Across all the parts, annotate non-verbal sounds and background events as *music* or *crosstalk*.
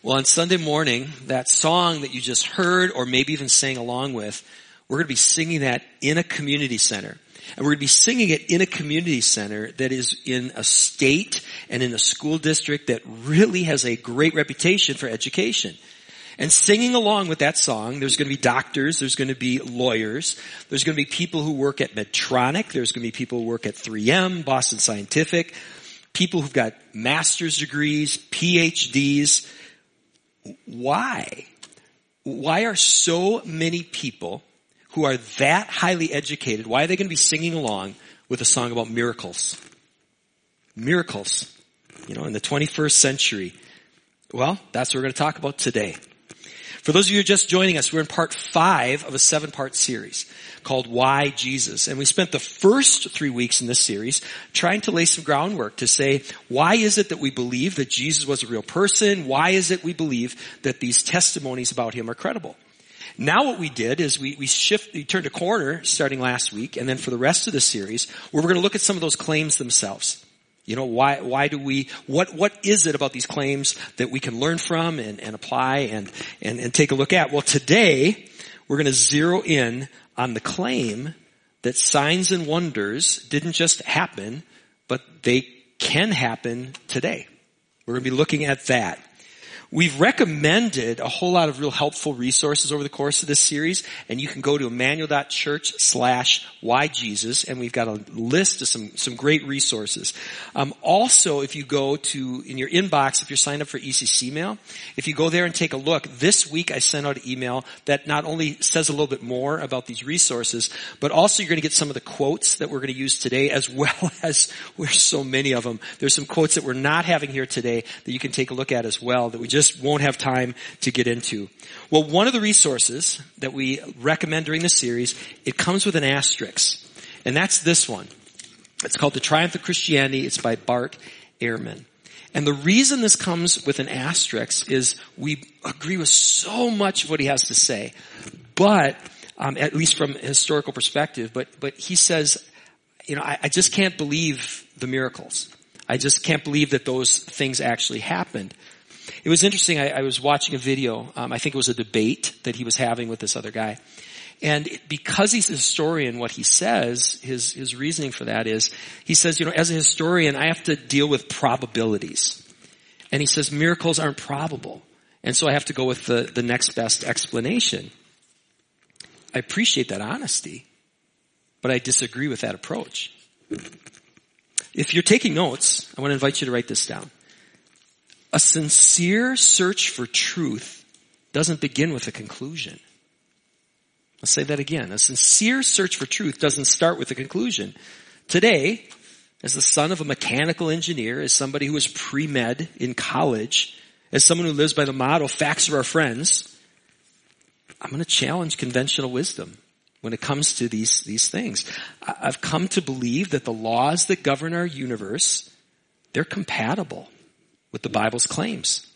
Well, on Sunday morning, that song that you just heard or maybe even sang along with, we're going to be singing that in a community center. And we're going to be singing it in a community center that is in a state and in a school district that really has a great reputation for education. And singing along with that song, there's going to be doctors, there's going to be lawyers, there's going to be people who work at Medtronic, there's going to be people who work at 3M, Boston Scientific, people who've got master's degrees, PhDs, why? Why are so many people who are that highly educated, why are they going to be singing along with a song about miracles? Miracles. You know, in the 21st century. Well, that's what we're going to talk about today. For those of you just joining us, we're in part five of a seven part series called Why Jesus. And we spent the first three weeks in this series trying to lay some groundwork to say, why is it that we believe that Jesus was a real person? Why is it we believe that these testimonies about him are credible? Now what we did is we, we shift, we turned a corner starting last week and then for the rest of the series where we're going to look at some of those claims themselves. You know, why, why do we, what, what is it about these claims that we can learn from and, and apply and, and, and take a look at? Well, today, we're going to zero in on the claim that signs and wonders didn't just happen, but they can happen today. We're going to be looking at that. We've recommended a whole lot of real helpful resources over the course of this series, and you can go to emmanuel.church slash Jesus, and we've got a list of some, some great resources. Um, also, if you go to, in your inbox, if you're signed up for ECC mail, if you go there and take a look, this week I sent out an email that not only says a little bit more about these resources, but also you're going to get some of the quotes that we're going to use today, as *laughs* well as, there's so many of them. There's some quotes that we're not having here today that you can take a look at as well, that we just just won't have time to get into. Well, one of the resources that we recommend during this series, it comes with an asterisk. And that's this one. It's called The Triumph of Christianity. It's by Bart Ehrman. And the reason this comes with an asterisk is we agree with so much of what he has to say, but um, at least from a historical perspective. But but he says, you know, I, I just can't believe the miracles. I just can't believe that those things actually happened. It was interesting. I, I was watching a video. Um, I think it was a debate that he was having with this other guy. And because he's a historian, what he says, his, his reasoning for that is, he says, you know, as a historian, I have to deal with probabilities. And he says miracles aren't probable. And so I have to go with the, the next best explanation. I appreciate that honesty, but I disagree with that approach. If you're taking notes, I want to invite you to write this down. A sincere search for truth doesn't begin with a conclusion. I'll say that again. A sincere search for truth doesn't start with a conclusion. Today, as the son of a mechanical engineer, as somebody who was pre-med in college, as someone who lives by the motto, facts are our friends, I'm going to challenge conventional wisdom when it comes to these, these things. I've come to believe that the laws that govern our universe, they're compatible with the Bible's claims.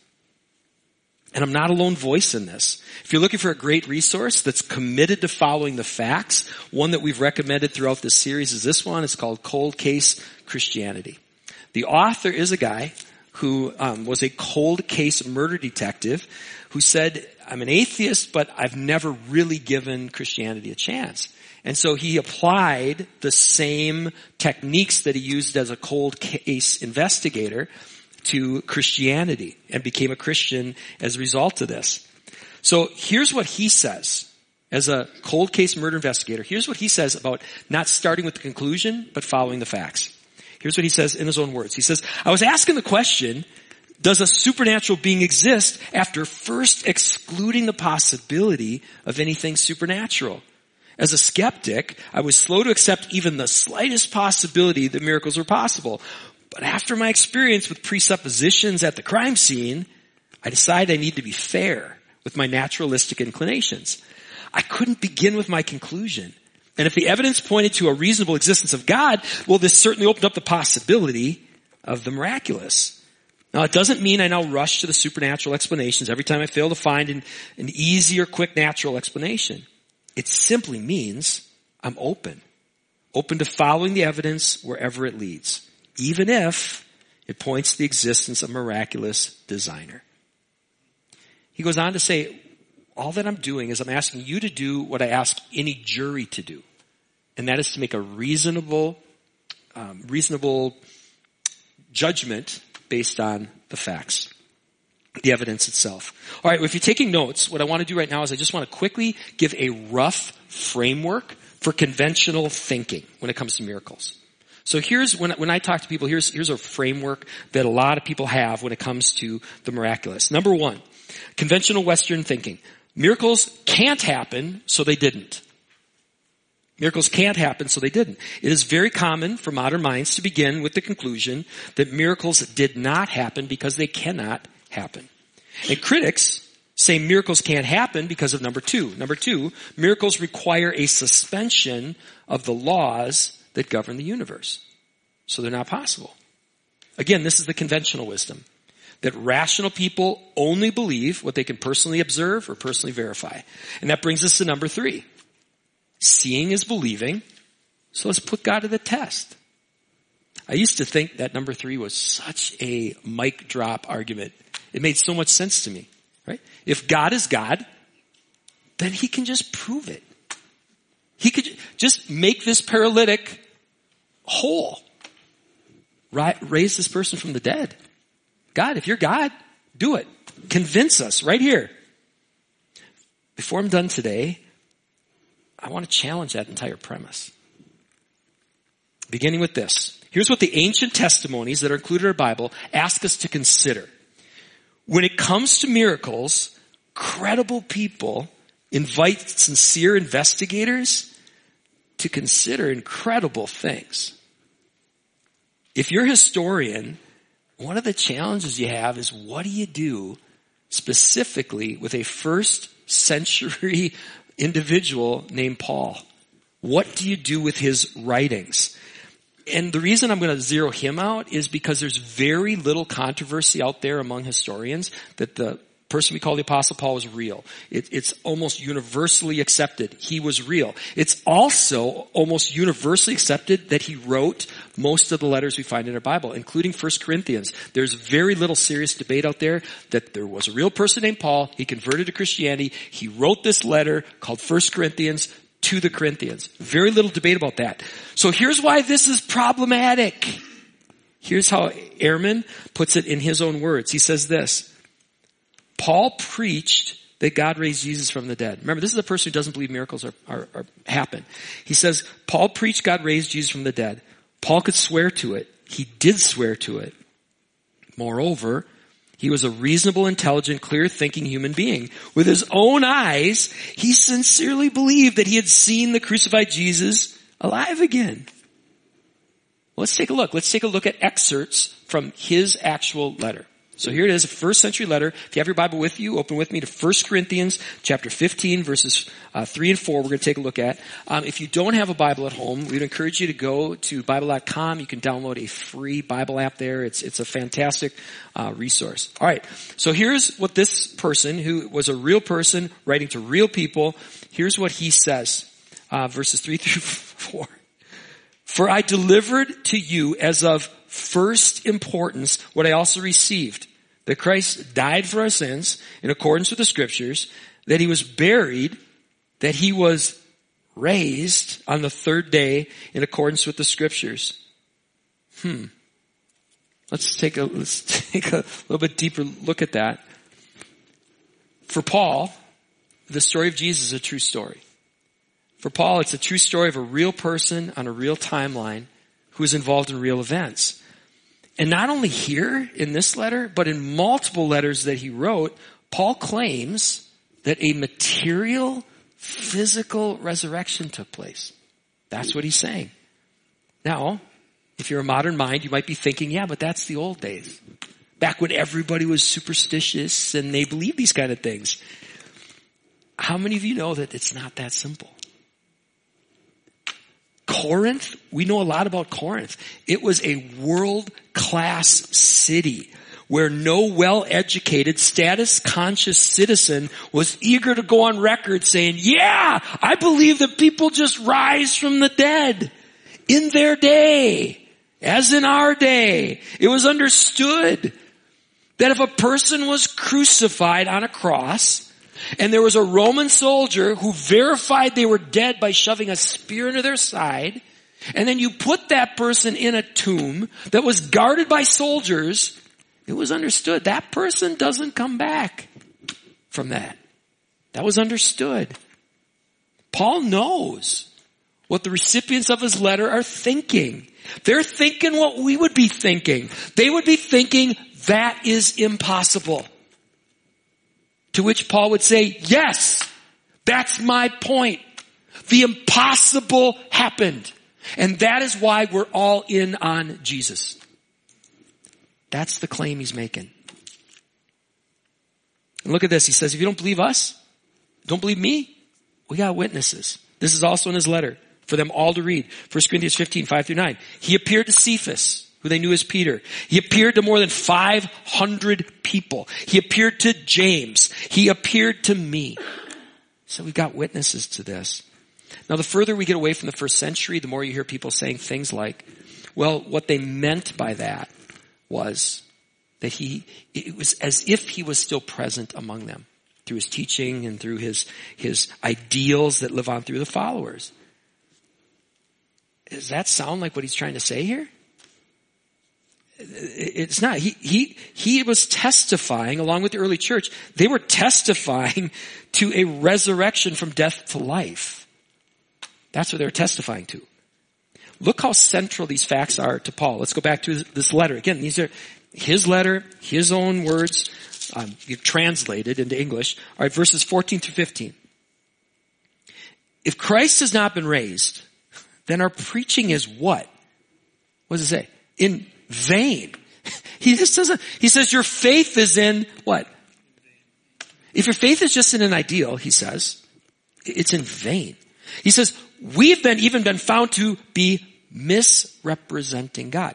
And I'm not a lone voice in this. If you're looking for a great resource that's committed to following the facts, one that we've recommended throughout this series is this one. It's called Cold Case Christianity. The author is a guy who um, was a cold case murder detective who said, I'm an atheist, but I've never really given Christianity a chance. And so he applied the same techniques that he used as a cold case investigator to Christianity and became a Christian as a result of this. So here's what he says as a cold case murder investigator. Here's what he says about not starting with the conclusion, but following the facts. Here's what he says in his own words. He says, I was asking the question, does a supernatural being exist after first excluding the possibility of anything supernatural? As a skeptic, I was slow to accept even the slightest possibility that miracles were possible. But after my experience with presuppositions at the crime scene, I decided I need to be fair with my naturalistic inclinations. I couldn't begin with my conclusion. And if the evidence pointed to a reasonable existence of God, well, this certainly opened up the possibility of the miraculous. Now, it doesn't mean I now rush to the supernatural explanations every time I fail to find an, an easy or quick natural explanation. It simply means I'm open. Open to following the evidence wherever it leads even if it points to the existence of miraculous designer. He goes on to say, all that I'm doing is I'm asking you to do what I ask any jury to do. And that is to make a reasonable, um, reasonable judgment based on the facts the evidence itself. All right, well, if you're taking notes, what I want to do right now is I just want to quickly give a rough framework for conventional thinking when it comes to miracles. So here's when when I talk to people, here's here's a framework that a lot of people have when it comes to the miraculous. Number one, conventional Western thinking: miracles can't happen, so they didn't. Miracles can't happen, so they didn't. It is very common for modern minds to begin with the conclusion that miracles did not happen because they cannot happen. And critics say miracles can't happen because of number two. Number two, miracles require a suspension of the laws that govern the universe. So they're not possible. Again, this is the conventional wisdom. That rational people only believe what they can personally observe or personally verify. And that brings us to number three. Seeing is believing. So let's put God to the test. I used to think that number three was such a mic drop argument. It made so much sense to me, right? If God is God, then he can just prove it. He could just make this paralytic whole. Right? Raise this person from the dead. God, if you're God, do it. Convince us right here. Before I'm done today, I want to challenge that entire premise. Beginning with this. Here's what the ancient testimonies that are included in our Bible ask us to consider. When it comes to miracles, credible people invite sincere investigators to consider incredible things. If you're a historian, one of the challenges you have is what do you do specifically with a first century *laughs* individual named Paul? What do you do with his writings? and the reason I'm going to zero him out is because there's very little controversy out there among historians that the person we call the apostle paul was real it, it's almost universally accepted he was real it's also almost universally accepted that he wrote most of the letters we find in our bible including 1 corinthians there's very little serious debate out there that there was a real person named paul he converted to christianity he wrote this letter called 1 corinthians to the Corinthians. Very little debate about that. So here's why this is problematic. Here's how Ehrman puts it in his own words. He says this, Paul preached that God raised Jesus from the dead. Remember, this is a person who doesn't believe miracles are, are, are happen. He says, Paul preached God raised Jesus from the dead. Paul could swear to it. He did swear to it. Moreover, he was a reasonable, intelligent, clear thinking human being. With his own eyes, he sincerely believed that he had seen the crucified Jesus alive again. Let's take a look. Let's take a look at excerpts from his actual letter. So here it is, a first century letter. If you have your Bible with you, open with me to 1 Corinthians chapter 15 verses uh, 3 and 4 we're going to take a look at. Um, if you don't have a Bible at home, we'd encourage you to go to Bible.com. You can download a free Bible app there. It's, it's a fantastic uh, resource. All right. So here's what this person, who was a real person writing to real people, here's what he says. Uh, verses 3 through *laughs* 4. For I delivered to you as of first importance what I also received that Christ died for our sins in accordance with the scriptures, that he was buried, that he was raised on the third day in accordance with the scriptures. Hmm. Let's take a, let's *laughs* take a little bit deeper look at that. For Paul, the story of Jesus is a true story. For Paul, it's a true story of a real person on a real timeline who is involved in real events. And not only here in this letter, but in multiple letters that he wrote, Paul claims that a material, physical resurrection took place. That's what he's saying. Now, if you're a modern mind, you might be thinking, yeah, but that's the old days. Back when everybody was superstitious and they believed these kind of things. How many of you know that it's not that simple? Corinth, we know a lot about Corinth. It was a world class city where no well-educated, status-conscious citizen was eager to go on record saying, yeah, I believe that people just rise from the dead in their day, as in our day. It was understood that if a person was crucified on a cross, and there was a Roman soldier who verified they were dead by shoving a spear into their side, and then you put that person in a tomb that was guarded by soldiers, it was understood that person doesn't come back from that. That was understood. Paul knows what the recipients of his letter are thinking. They're thinking what we would be thinking. They would be thinking that is impossible. To which Paul would say, yes, that's my point. The impossible happened. And that is why we're all in on Jesus. That's the claim he's making. And look at this. He says, if you don't believe us, don't believe me, we got witnesses. This is also in his letter for them all to read. 1 Corinthians 15, 5 through 9. He appeared to Cephas, who they knew as Peter. He appeared to more than 500 people. He appeared to James. He appeared to me. So we've got witnesses to this. Now the further we get away from the first century, the more you hear people saying things like, well, what they meant by that was that he, it was as if he was still present among them through his teaching and through his, his ideals that live on through the followers. Does that sound like what he's trying to say here? It's not. He, he, he was testifying along with the early church. They were testifying *laughs* to a resurrection from death to life. That's what they're testifying to. Look how central these facts are to Paul. Let's go back to this letter. Again, these are his letter, his own words, um, translated into English. All right, verses 14 through 15. If Christ has not been raised, then our preaching is what? What does it say? In vain. He just doesn't, he says your faith is in what? If your faith is just in an ideal, he says, it's in vain. He says, we've been even been found to be misrepresenting God.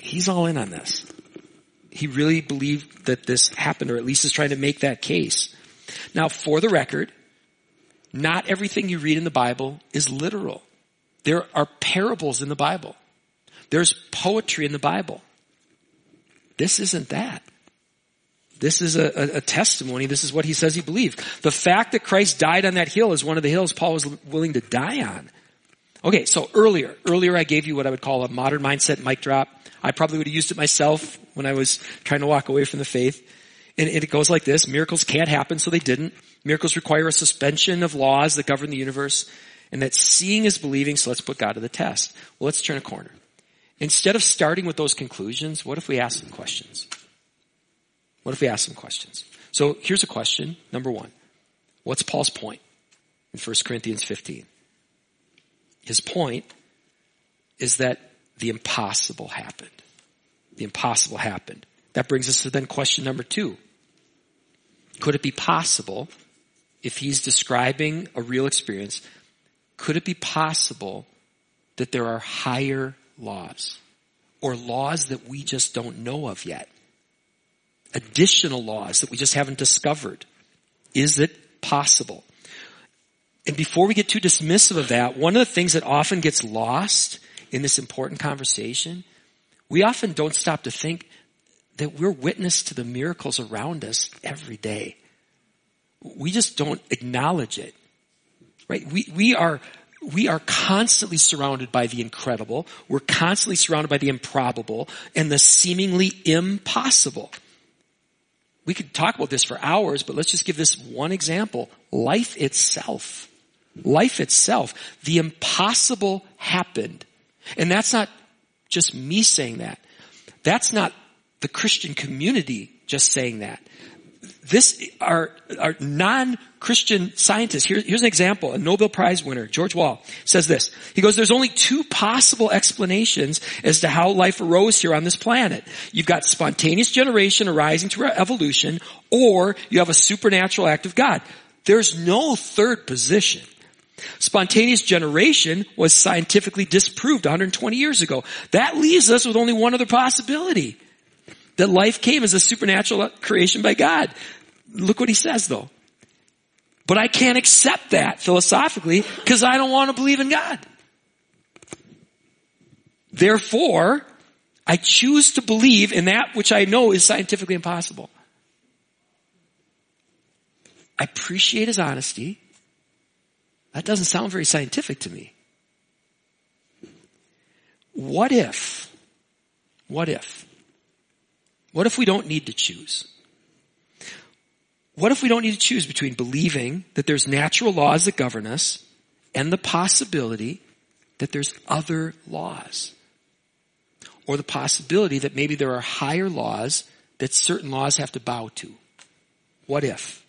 He's all in on this. He really believed that this happened, or at least is trying to make that case. Now, for the record, not everything you read in the Bible is literal. There are parables in the Bible. There's poetry in the Bible. This isn't that. This is a, a, a, testimony. This is what he says he believed. The fact that Christ died on that hill is one of the hills Paul was willing to die on. Okay, so earlier, earlier I gave you what I would call a modern mindset mic drop. I probably would have used it myself when I was trying to walk away from the faith. And, and it goes like this. Miracles can't happen, so they didn't. Miracles require a suspension of laws that govern the universe. And that seeing is believing, so let's put God to the test. Well, let's turn a corner. Instead of starting with those conclusions, what if we ask some questions? What if we ask some questions? So here's a question. Number one. What's Paul's point in 1 Corinthians 15? His point is that the impossible happened. The impossible happened. That brings us to then question number two. Could it be possible, if he's describing a real experience, could it be possible that there are higher laws or laws that we just don't know of yet. Additional laws that we just haven't discovered. Is it possible? And before we get too dismissive of that, one of the things that often gets lost in this important conversation, we often don't stop to think that we're witness to the miracles around us every day. We just don't acknowledge it. Right? We, we are we are constantly surrounded by the incredible. We're constantly surrounded by the improbable and the seemingly impossible. We could talk about this for hours, but let's just give this one example. Life itself. Life itself. The impossible happened. And that's not just me saying that. That's not the Christian community just saying that this are non-Christian scientists. Here, here's an example. A Nobel Prize winner, George Wald, says this. He goes, there's only two possible explanations as to how life arose here on this planet. You've got spontaneous generation arising through evolution, or you have a supernatural act of God. There's no third position. Spontaneous generation was scientifically disproved 120 years ago. That leaves us with only one other possibility that life came as a supernatural creation by God. Look what he says though. But I can't accept that philosophically because I don't want to believe in God. Therefore, I choose to believe in that which I know is scientifically impossible. I appreciate his honesty. That doesn't sound very scientific to me. What if, what if, what if we don't need to choose? What if we don't need to choose between believing that there's natural laws that govern us and the possibility that there's other laws? Or the possibility that maybe there are higher laws that certain laws have to bow to? What if?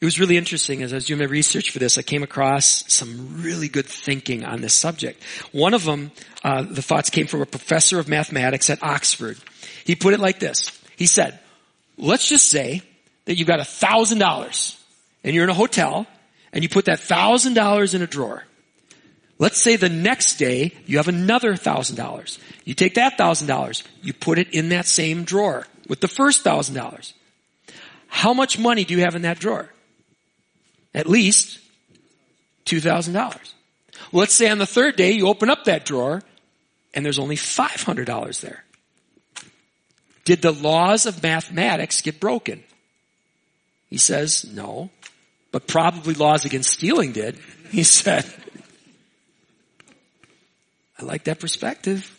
It was really interesting as I was doing my research for this, I came across some really good thinking on this subject. One of them, uh, the thoughts came from a professor of mathematics at Oxford. He put it like this. He said, let's just say that you've got a thousand dollars and you're in a hotel and you put that thousand dollars in a drawer. Let's say the next day you have another thousand dollars. You take that thousand dollars, you put it in that same drawer with the first thousand dollars. How much money do you have in that drawer? At least $2,000. Well, let's say on the third day you open up that drawer and there's only $500 there. Did the laws of mathematics get broken? He says, no, but probably laws against stealing did. *laughs* He said, I like that perspective.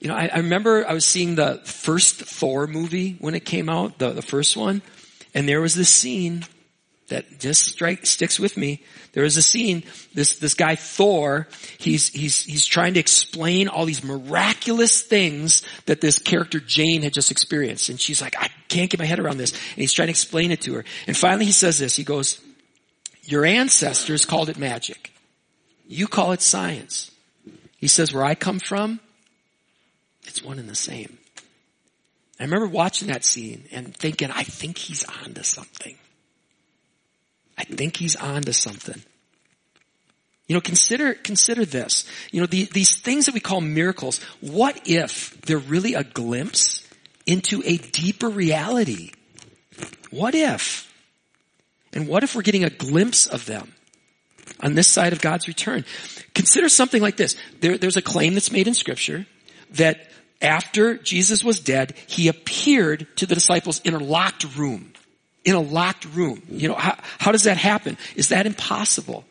You know, I, I, remember I was seeing the first Thor movie when it came out, the, the first one, and there was this scene that just strike, sticks with me. There is a scene, this, this guy Thor, he's, he's, he's trying to explain all these miraculous things that this character Jane had just experienced. And she's like, I can't get my head around this. And he's trying to explain it to her. And finally he says this, he goes, your ancestors called it magic. You call it science. He says, where I come from, it's one and the same. I remember watching that scene and thinking, I think he's onto something. I think he's on to something. You know, consider, consider this. You know, the, these things that we call miracles, what if they're really a glimpse into a deeper reality? What if? And what if we're getting a glimpse of them on this side of God's return? Consider something like this. There, there's a claim that's made in scripture that after Jesus was dead, he appeared to the disciples in a locked room in a locked room. You know, how, how does that happen? Is that impossible?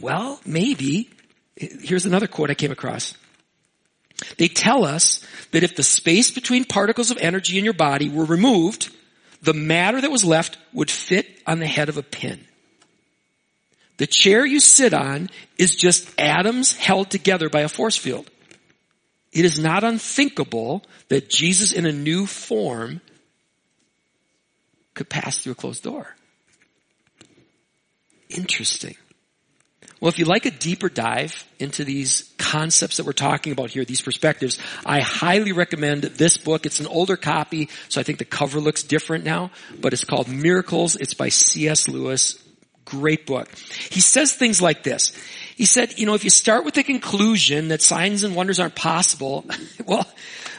Well, maybe. Here's another quote I came across. They tell us that if the space between particles of energy in your body were removed, the matter that was left would fit on the head of a pin. The chair you sit on is just atoms held together by a force field. It is not unthinkable that Jesus in a new form could pass through a closed door. Interesting. Well, if you like a deeper dive into these concepts that we're talking about here, these perspectives, I highly recommend this book. It's an older copy, so I think the cover looks different now, but it's called Miracles. It's by C.S. Lewis. Great book. He says things like this. He said, you know, if you start with the conclusion that signs and wonders aren't possible, *laughs* well,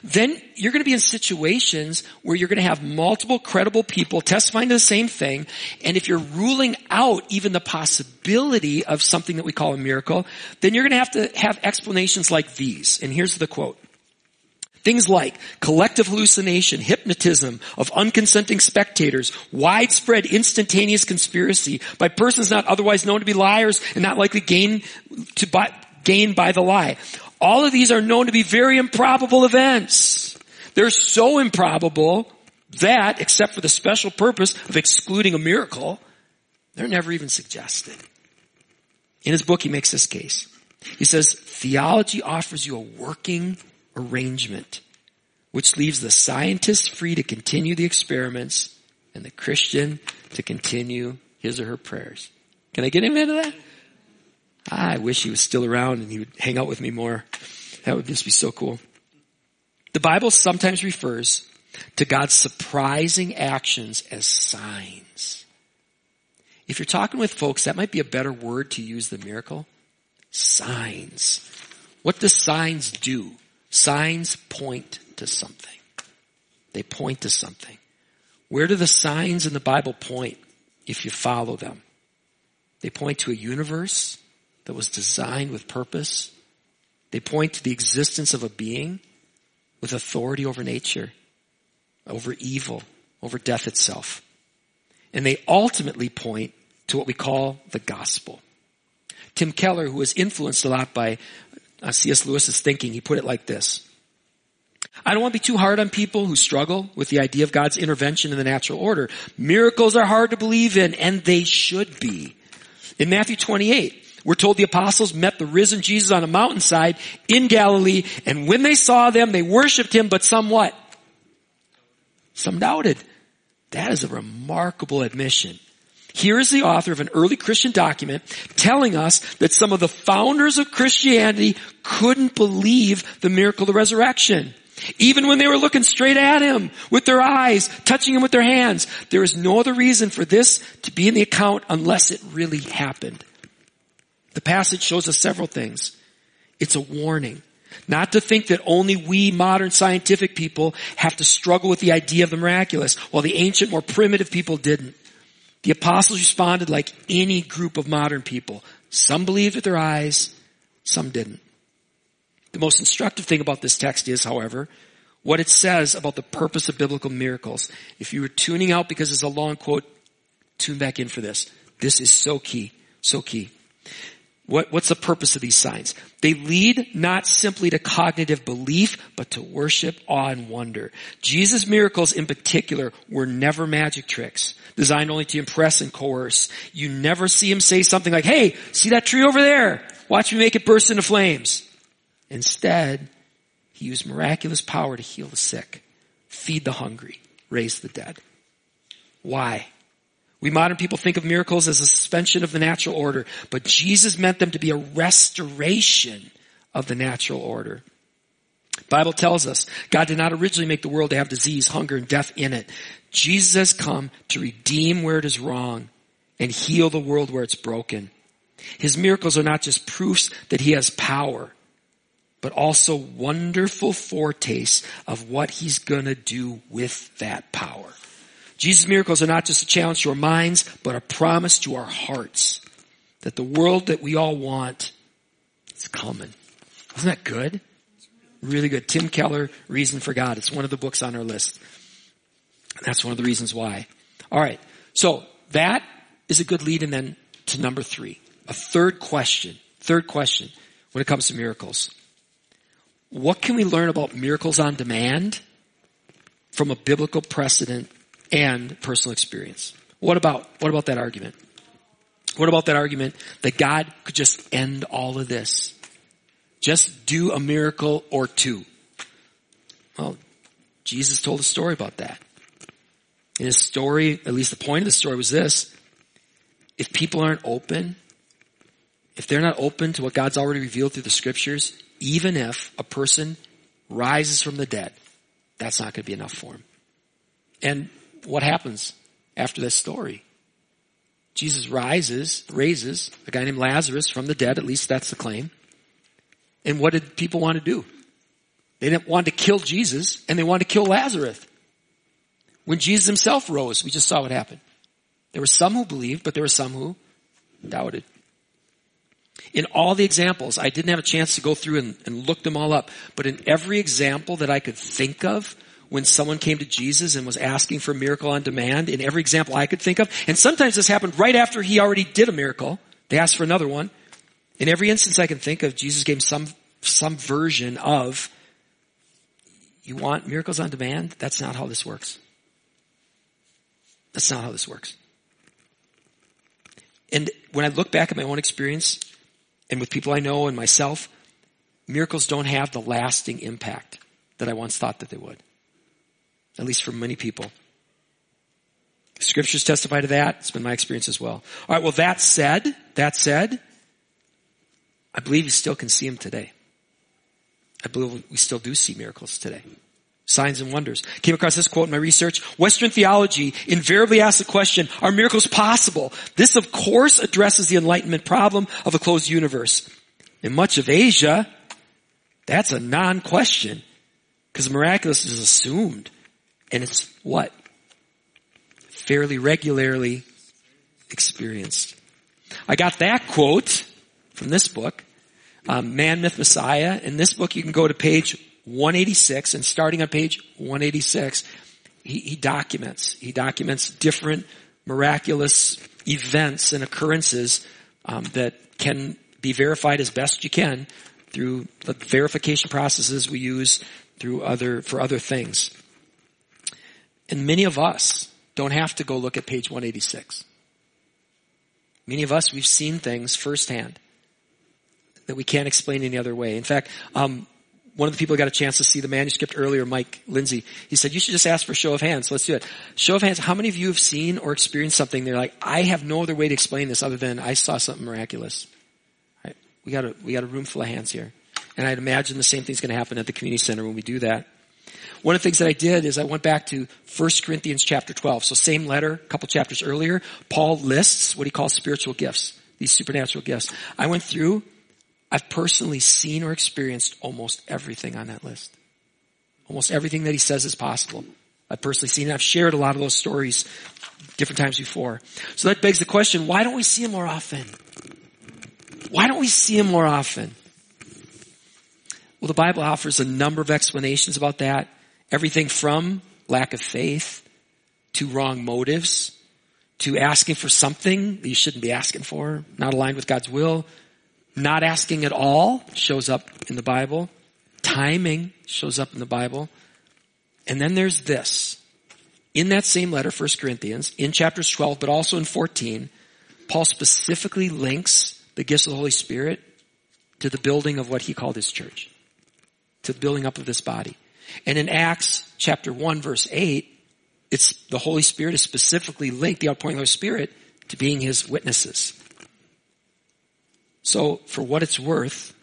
then you're going to be in situations where you're going to have multiple credible people testifying to the same thing. And if you're ruling out even the possibility of something that we call a miracle, then you're going to have to have explanations like these. And here's the quote. Things like collective hallucination, hypnotism of unconsenting spectators, widespread instantaneous conspiracy by persons not otherwise known to be liars and not likely gain to gain by the lie. All of these are known to be very improbable events. They're so improbable that, except for the special purpose of excluding a miracle, they're never even suggested. In his book, he makes this case. He says, theology offers you a working arrangement, which leaves the scientist free to continue the experiments and the Christian to continue his or her prayers. Can I get him into that? Ah, I wish he was still around and he would hang out with me more. That would just be so cool. The Bible sometimes refers to God's surprising actions as signs. If you're talking with folks, that might be a better word to use than miracle. Signs. What do signs do? Signs point to something. They point to something. Where do the signs in the Bible point if you follow them? They point to a universe that was designed with purpose. They point to the existence of a being with authority over nature, over evil, over death itself. And they ultimately point to what we call the gospel. Tim Keller, who was influenced a lot by uh, C.S. Lewis's thinking, he put it like this. I don't want to be too hard on people who struggle with the idea of God's intervention in the natural order. Miracles are hard to believe in, and they should be. In Matthew 28, we're told the apostles met the risen Jesus on a mountainside in Galilee, and when they saw them, they worshiped him, but some what? Some doubted. That is a remarkable admission. Here is the author of an early Christian document telling us that some of the founders of Christianity couldn't believe the miracle of the resurrection. Even when they were looking straight at him with their eyes, touching him with their hands. There is no other reason for this to be in the account unless it really happened. The passage shows us several things. It's a warning. Not to think that only we modern scientific people have to struggle with the idea of the miraculous, while the ancient, more primitive people didn't. The apostles responded like any group of modern people. Some believed with their eyes, some didn't. The most instructive thing about this text is, however, what it says about the purpose of biblical miracles. If you were tuning out because it's a long quote, tune back in for this. This is so key, so key. What, what's the purpose of these signs? They lead not simply to cognitive belief, but to worship, awe, and wonder. Jesus' miracles in particular were never magic tricks, designed only to impress and coerce. You never see him say something like, hey, see that tree over there? Watch me make it burst into flames. Instead, he used miraculous power to heal the sick, feed the hungry, raise the dead. Why? We modern people think of miracles as a suspension of the natural order, but Jesus meant them to be a restoration of the natural order. Bible tells us God did not originally make the world to have disease, hunger, and death in it. Jesus has come to redeem where it is wrong and heal the world where it's broken. His miracles are not just proofs that he has power but also wonderful foretastes of what he's gonna do with that power. Jesus' miracles are not just a challenge to our minds, but a promise to our hearts that the world that we all want is coming. Isn't that good? Really good. Tim Keller, Reason for God. It's one of the books on our list. That's one of the reasons why. All right. So that is a good lead and then to number three. A third question. Third question when it comes to miracles what can we learn about miracles on demand from a biblical precedent and personal experience? What about, what about that argument? What about that argument that God could just end all of this? Just do a miracle or two. Well, Jesus told a story about that. In his story, at least the point of the story was this. If people aren't open, if they're not open to what God's already revealed through the scriptures, even if a person rises from the dead, that's not going to be enough for him. And what happens after this story? Jesus rises, raises a guy named Lazarus from the dead, at least that's the claim. And what did people want to do? They didn't want to kill Jesus and they wanted to kill Lazarus. When Jesus himself rose, we just saw what happened. There were some who believed, but there were some who doubted. In all the examples, I didn't have a chance to go through and, and look them all up, but in every example that I could think of, when someone came to Jesus and was asking for a miracle on demand, in every example I could think of, and sometimes this happened right after he already did a miracle, they asked for another one. In every instance I can think of, Jesus gave some, some version of, you want miracles on demand? That's not how this works. That's not how this works. And when I look back at my own experience, and with people I know and myself, miracles don't have the lasting impact that I once thought that they would. At least for many people. Scriptures testify to that. It's been my experience as well. All right. Well, that said, that said, I believe you still can see them today. I believe we still do see miracles today. Signs and wonders. Came across this quote in my research. Western theology invariably asks the question, are miracles possible? This of course addresses the enlightenment problem of a closed universe. In much of Asia, that's a non-question. Because miraculous is assumed. And it's what? Fairly regularly experienced. I got that quote from this book um, Man, Myth, Messiah. In this book, you can go to page 186 and starting on page 186, he, he documents, he documents different miraculous events and occurrences um, that can be verified as best you can through the verification processes we use through other, for other things. And many of us don't have to go look at page 186. Many of us, we've seen things firsthand that we can't explain any other way. In fact, um, one of the people got a chance to see the manuscript earlier, Mike Lindsay. He said, you should just ask for a show of hands. Let's do it. Show of hands. How many of you have seen or experienced something? They're like, I have no other way to explain this other than I saw something miraculous. Right? We got a, we got a room full of hands here. And I'd imagine the same thing's going to happen at the community center when we do that. One of the things that I did is I went back to 1 Corinthians chapter 12. So same letter, a couple chapters earlier. Paul lists what he calls spiritual gifts, these supernatural gifts. I went through I've personally seen or experienced almost everything on that list. Almost everything that he says is possible. I've personally seen it. I've shared a lot of those stories different times before. So that begs the question, why don't we see him more often? Why don't we see him more often? Well, the Bible offers a number of explanations about that. Everything from lack of faith to wrong motives to asking for something that you shouldn't be asking for, not aligned with God's will, not asking at all shows up in the Bible. Timing shows up in the Bible. And then there's this. In that same letter, 1 Corinthians, in chapters 12, but also in 14, Paul specifically links the gifts of the Holy Spirit to the building of what he called his church. To the building up of this body. And in Acts chapter 1 verse 8, it's the Holy Spirit is specifically linked, the outpouring of the Holy Spirit, to being his witnesses. So for what it's worth,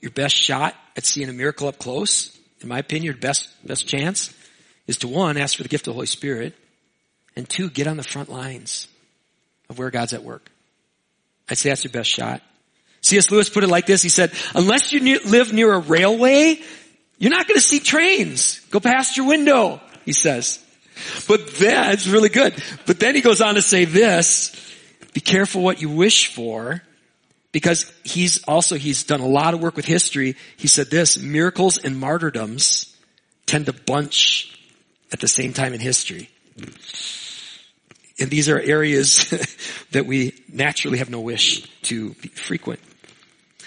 your best shot at seeing a miracle up close, in my opinion, your best, best chance is to one, ask for the gift of the Holy Spirit, and two, get on the front lines of where God's at work. I'd say that's your best shot. C.S. Lewis put it like this. He said, unless you live near a railway, you're not going to see trains go past your window, he says. But then, it's really good. But then he goes on to say this, be careful what you wish for because he's also, he's done a lot of work with history. He said this, miracles and martyrdoms tend to bunch at the same time in history. And these are areas *laughs* that we naturally have no wish to frequent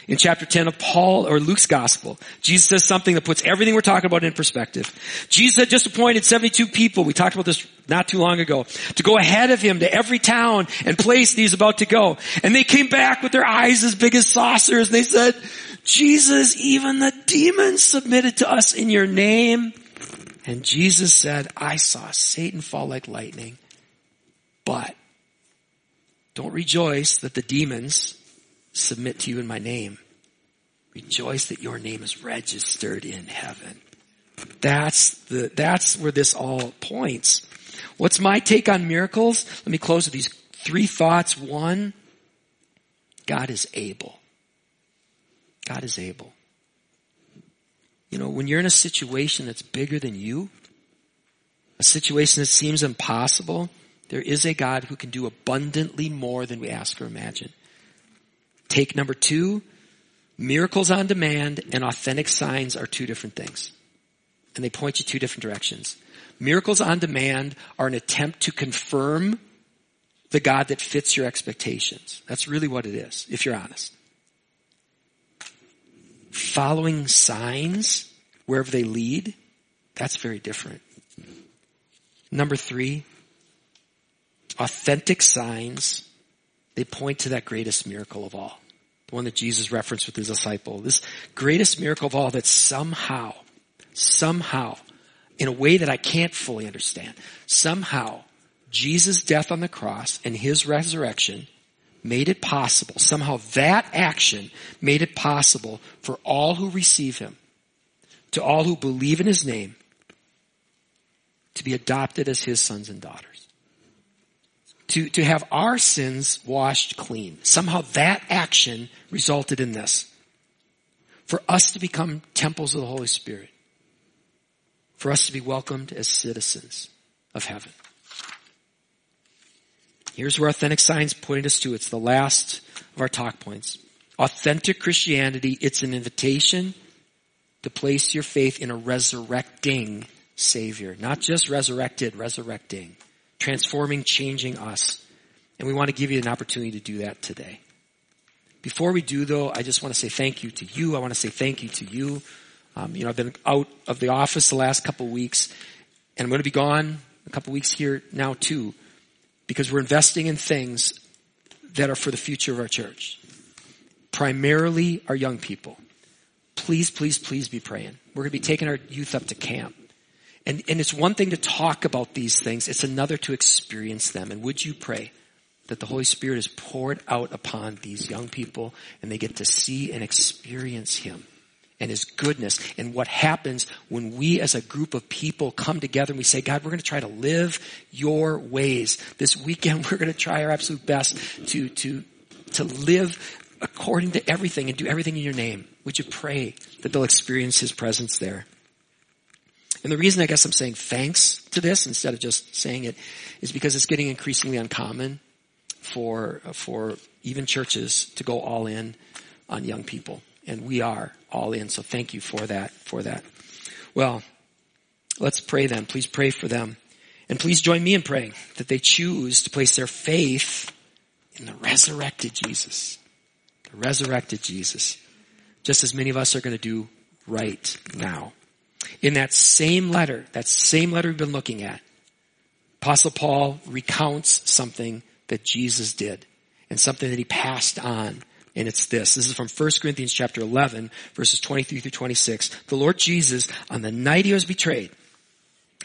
in chapter 10 of Paul or Luke's gospel. Jesus says something that puts everything we're talking about in perspective. Jesus had just appointed 72 people, we talked about this not too long ago, to go ahead of him to every town and place that he's about to go. And they came back with their eyes as big as saucers and they said, Jesus, even the demons submitted to us in your name. And Jesus said, I saw Satan fall like lightning, but don't rejoice that the demons submit to you in my name. Rejoice that your name is registered in heaven. That's the, that's where this all points. What's my take on miracles? Let me close with these three thoughts. One, God is able. God is able. You know, when you're in a situation that's bigger than you, a situation that seems impossible, there is a God who can do abundantly more than we ask or imagine. Take number two, miracles on demand and authentic signs are two different things. And they point you two different directions. Miracles on demand are an attempt to confirm the God that fits your expectations. That's really what it is, if you're honest. Following signs, wherever they lead, that's very different. Number three, authentic signs they point to that greatest miracle of all. The one that Jesus referenced with his disciple. This greatest miracle of all that somehow, somehow, in a way that I can't fully understand, somehow, Jesus' death on the cross and his resurrection made it possible. Somehow that action made it possible for all who receive him, to all who believe in his name, to be adopted as his sons and daughters to, to have our sins washed clean. Somehow that action resulted in this. For us to become temples of the Holy Spirit. For us to be welcomed as citizens of heaven. Here's where authentic signs point us to. It's the last of our talk points. Authentic Christianity, it's an invitation to place your faith in a resurrecting Savior. Not just resurrected, resurrecting. Transforming, changing us. And we want to give you an opportunity to do that today. Before we do though, I just want to say thank you to you. I want to say thank you to you. Um, you know, I've been out of the office the last couple of weeks and I'm going to be gone a couple of weeks here now too because we're investing in things that are for the future of our church. Primarily our young people. Please, please, please be praying. We're going to be taking our youth up to camp. And, and it's one thing to talk about these things. It's another to experience them. And would you pray that the Holy Spirit is poured out upon these young people and they get to see and experience Him and His goodness and what happens when we as a group of people come together and we say, God, we're going to try to live your ways. This weekend *laughs* we're going to try our absolute best to, to, to live according to everything and do everything in your name. Would you pray that they'll experience His presence there? And the reason I guess I'm saying thanks to this instead of just saying it is because it's getting increasingly uncommon for, for even churches to go all in on young people. And we are all in. So thank you for that, for that. Well, let's pray then. Please pray for them. And please join me in praying that they choose to place their faith in the resurrected Jesus. The resurrected Jesus. Just as many of us are going to do right now. In that same letter, that same letter we've been looking at, Apostle Paul recounts something that Jesus did and something that he passed on and it's this. This is from 1 Corinthians chapter 11, verses 23 through 26. The Lord Jesus, on the night he was betrayed,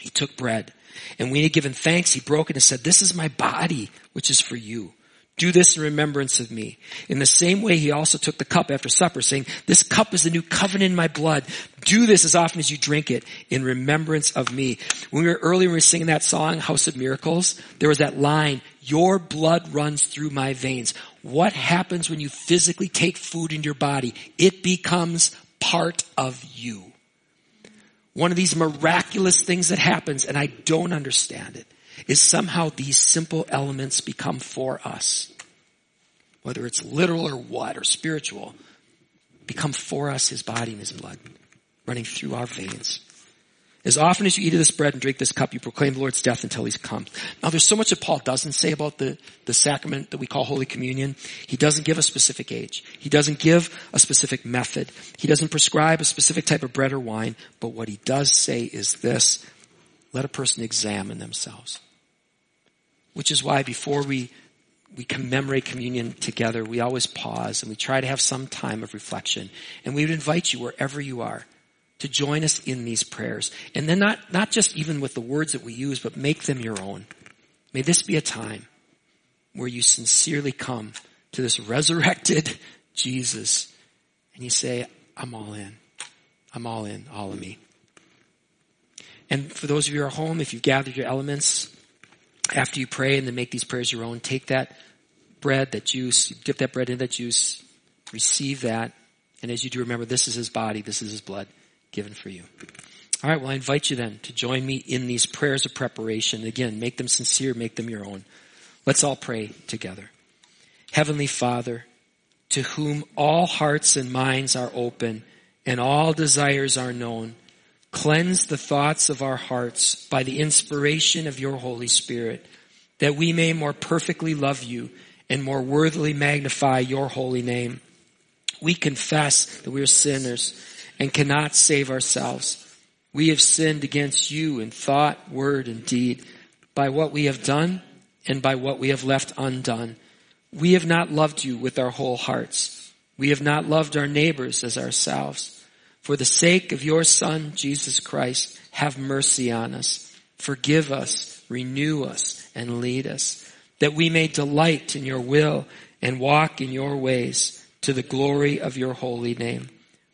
he took bread. And when he had given thanks, he broke it and said, this is my body, which is for you. Do this in remembrance of me. In the same way, he also took the cup after supper, saying, this cup is the new covenant in my blood. Do this as often as you drink it in remembrance of me. When we were earlier, we were singing that song, House of Miracles, there was that line, your blood runs through my veins. What happens when you physically take food in your body? It becomes part of you. One of these miraculous things that happens, and I don't understand it, is somehow these simple elements become for us. Whether it's literal or what, or spiritual, become for us his body and his blood running through our veins. As often as you eat of this bread and drink this cup, you proclaim the Lord's death until He's come. Now there's so much that Paul doesn't say about the, the sacrament that we call Holy Communion. He doesn't give a specific age. He doesn't give a specific method. He doesn't prescribe a specific type of bread or wine. But what he does say is this, let a person examine themselves. Which is why before we, we commemorate communion together, we always pause and we try to have some time of reflection. And we would invite you wherever you are to join us in these prayers. And then not, not just even with the words that we use, but make them your own. May this be a time where you sincerely come to this resurrected *laughs* Jesus and you say, I'm all in. I'm all in, all of me. And for those of you who are home, if you've gathered your elements, after you pray and then make these prayers your own, take that bread, that juice, dip that bread in that juice, receive that, and as you do remember, this is his body, this is his blood given for you. All right, well, I invite you then to join me in these prayers of preparation. Again, make them sincere, make them your own. Let's all pray together. Heavenly Father, to whom all hearts and minds are open and all desires are known, cleanse the thoughts of our hearts by the inspiration of your Holy Spirit, that we may more perfectly love you and more worthily magnify your holy name. We confess that we are sinners and cannot save ourselves. We have sinned against you in thought, word, and deed by what we have done and by what we have left undone. We have not loved you with our whole hearts. We have not loved our neighbors as ourselves. For the sake of your son, Jesus Christ, have mercy on us. Forgive us, renew us, and lead us, that we may delight in your will and walk in your ways to the glory of your holy name.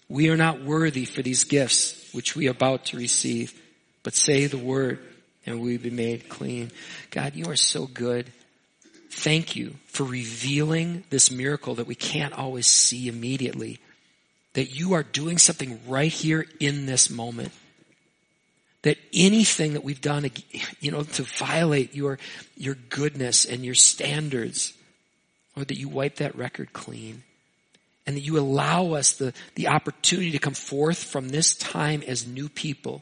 We are not worthy for these gifts which we are about to receive, but say the word and we be made clean. God, you are so good. Thank you for revealing this miracle that we can't always see immediately. That you are doing something right here in this moment. That anything that we've done, you know, to violate your, your goodness and your standards, or that you wipe that record clean. and that you allow us the, the opportunity to come forth from this time as new people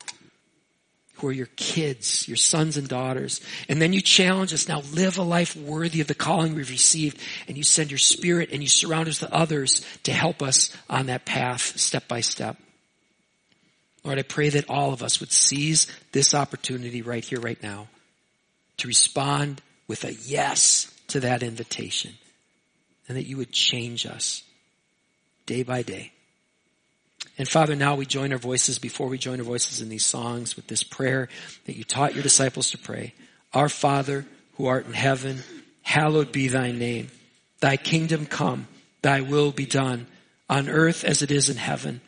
who are your kids, your sons and daughters. And then you challenge us now live a life worthy of the calling we've received and you send your spirit and you surround us with others to help us on that path step by step. Lord, I pray that all of us would seize this opportunity right here, right now to respond with a yes to that invitation and that you would change us day by day. And Father, now we join our voices before we join our voices in these songs with this prayer that you taught your disciples to pray. Our Father who art in heaven, hallowed be thy name. Thy kingdom come, thy will be done on earth as it is in heaven.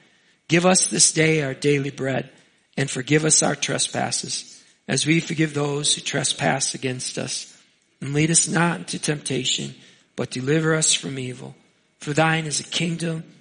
Give us this day our daily bread and forgive us our trespasses as we forgive those who trespass against us. And lead us not into temptation, but deliver us from evil. For thine is the kingdom